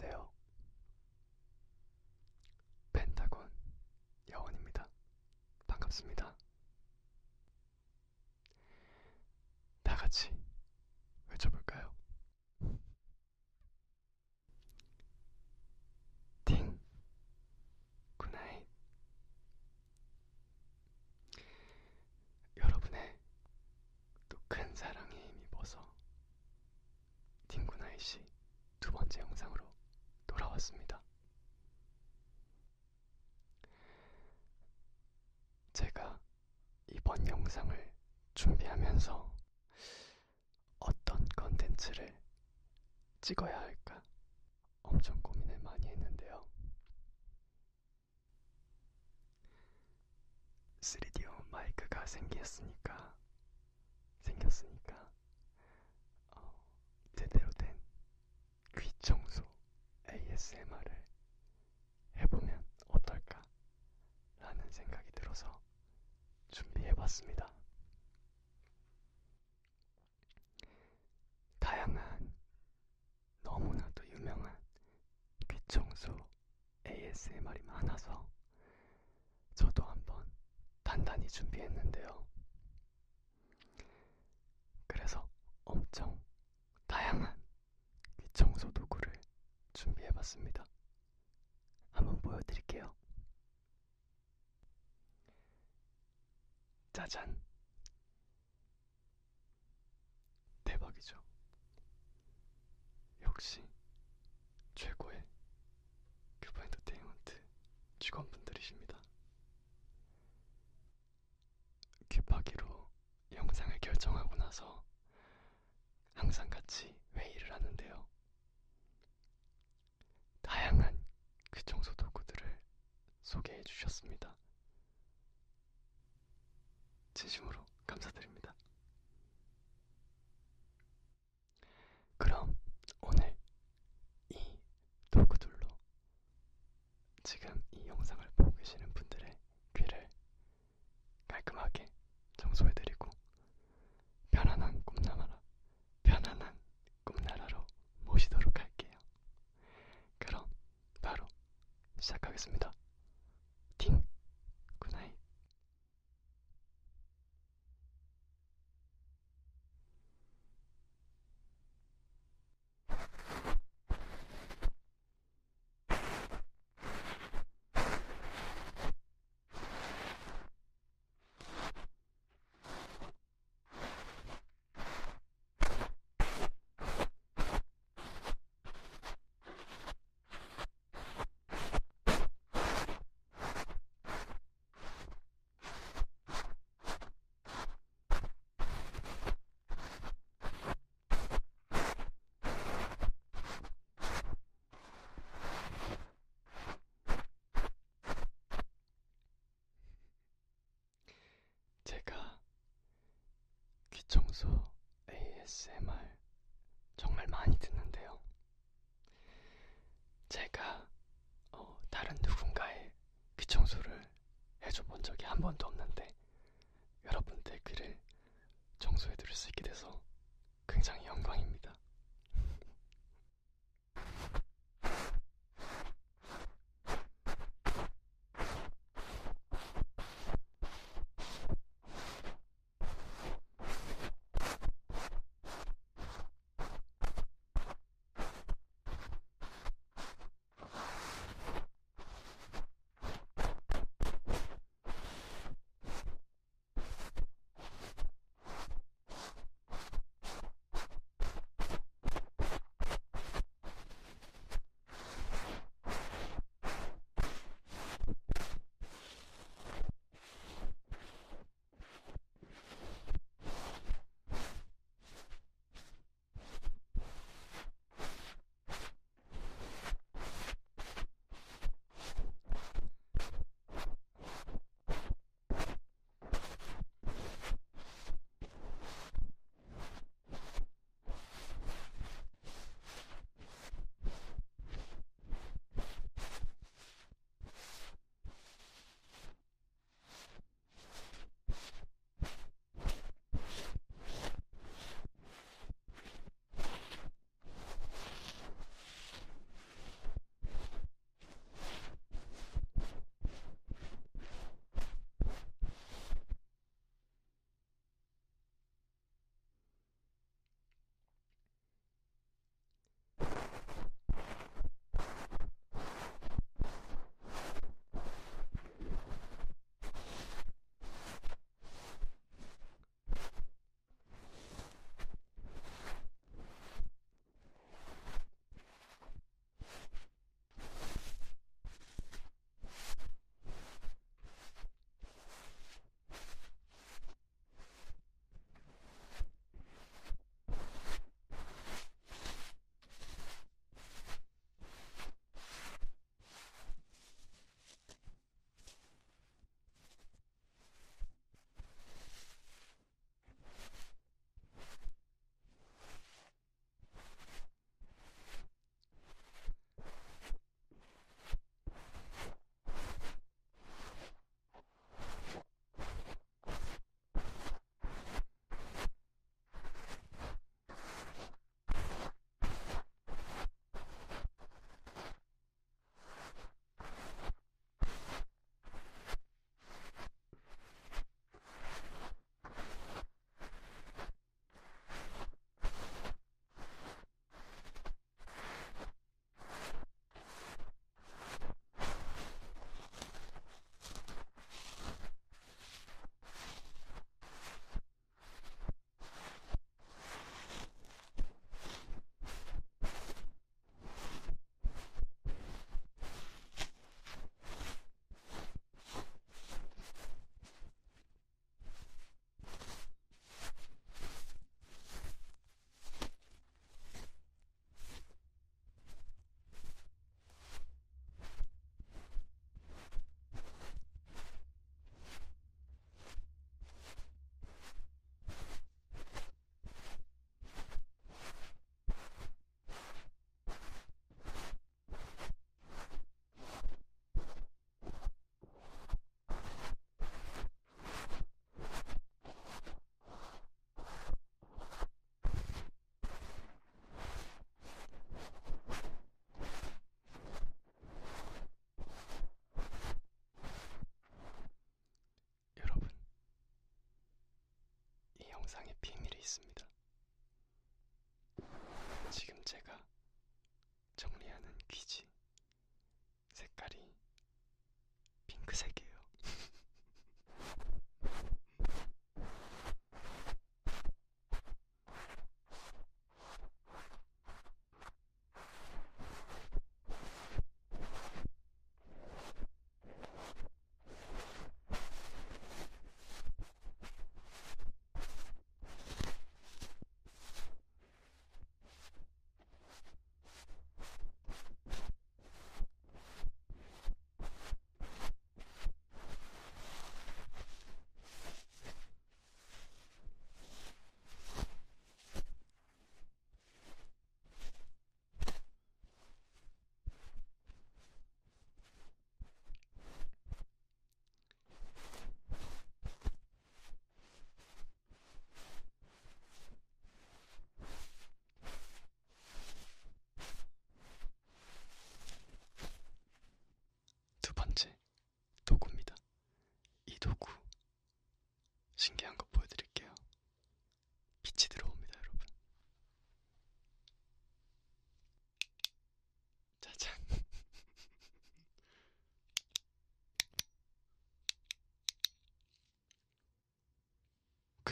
안녕하세요. 펜타곤 여원입니다. 반갑습니다. 다 같이 외쳐볼까요? ting good night 여러분의 또 큰 사랑에 힘입어서 팅굿나잇이 두 번째 영상으로 돌아왔습니다. 제가 이번 영상을 준비하면서 어떤 컨텐츠를 찍어야 할까 엄청 고민을 많이 했는데요. 3D 마이크가 생겼으니까 생겼으니까 어, 제대로 된 귀청소 ASMR을 해보면 어떨까 라는 생각이 들어서 준비해봤습니다. 다양한 너무나도 유명한 귀청소 ASMR이 많아서 저도 한번 단단히 준비했는데요. 그래서 엄청 다양한 귀청소 도구를 준비해봤습니다. 한번 보여드릴게요. 짜잔! 대박이죠? 역시 최고의 큐브 엔터테인먼트 직원분들이십니다. 큐파기로 영상을 결정하고 나서 항상 같이 회의를 하는데요. 다양한 그 청소 도구들을 소개해 주셨습니다. 진심으로 감사드립니다. 그럼 오늘 이 도구들로 지금 이 영상을 보고 계시는 분들의 귀를 깔끔하게 청소해드리고 편안한 꿈나라로 편안한 꿈나라로 모시도록 할게요. 그럼 바로 시작하겠습니다. ting good night 제가 귀청소 ASMR 정말 많이 듣는데요. 제가 어, 다른 누군가의 귀청소를 해줘 본 적이 한 번도 없는데 Mason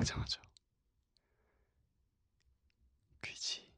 굉장하죠. 귀지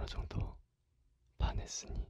어느 정도 반했으니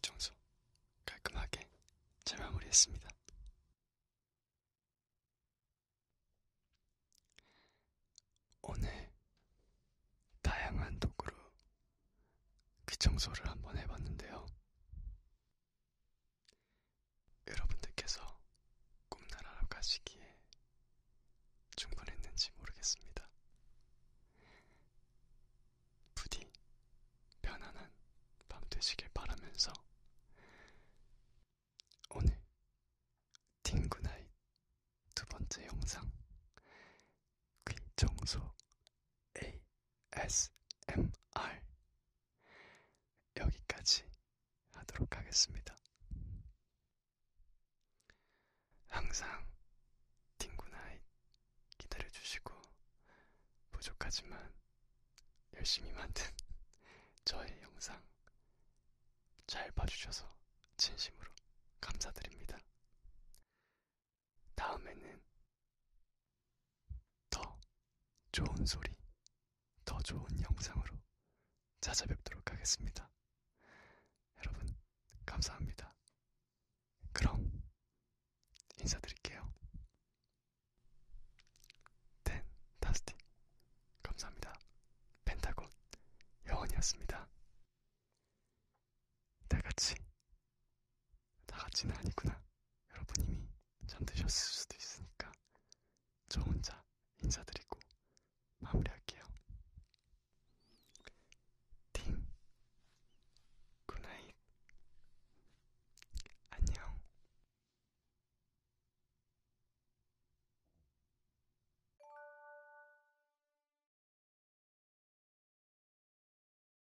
청소 깔끔하게 잘 마무리했습니다. 번째 영상 귀청소 ASMR 여기까지 하도록 하겠습니다. 항상 딩구나잇 기다려주시고 부족하지만 열심히 만든 저의 영상 잘 봐주셔서 진심으로 감사드립니다. 다음에는 소리, 더 좋은 영상으로 찾아뵙도록 하겠습니다. 여러분, 감사합니다. 그럼, 인사드릴게요. 텐, 타스틱. 감사합니다. 펜타곤, 영원이었습니다. 다 같이, 다 같이는 아니구나. 여러분 이미 잠드셨을 수도 있으니까, 저 혼자 인사드릴게요. I'm dead.